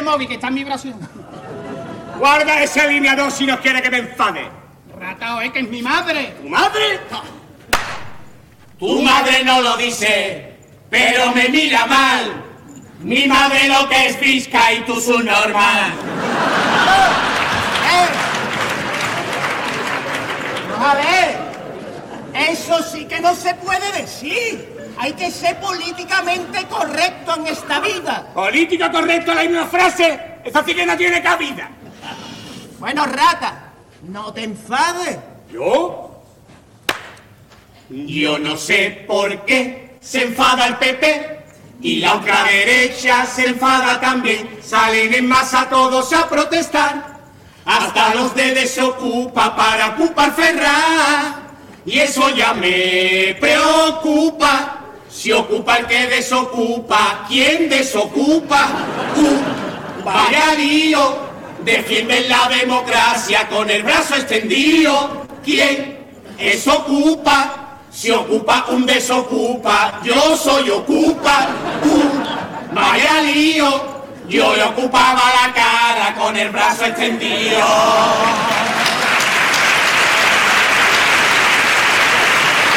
el móvil, que está en vibración. Guarda ese alineador si no quiere que me enfade. Ratao, es que es mi madre. ¿Tu madre? Tu madre no lo dice, pero me mira mal. Mi madre lo que es fisca y tú su normal. A ver, eso sí que no se puede decir. Hay que ser políticamente correcto en esta vida. Política correcta la misma frase. Esa sí que no tiene cabida. Bueno, rata, no te enfades. ¿Yo? Yo no sé por qué se enfada el PP y la ultraderecha se enfada también. Salen en masa todos a protestar, hasta los de desocupa para ocupar Ferraz. Y eso ya me preocupa. Si ocupa el que desocupa, ¿quién desocupa? Uh, vaya lío. Defienden la democracia con el brazo extendido. ¿Quién es ocupa? Si ocupa un desocupa, yo soy ocupa. Uh, vaya lío. Yo le ocupaba la cara con el brazo extendido.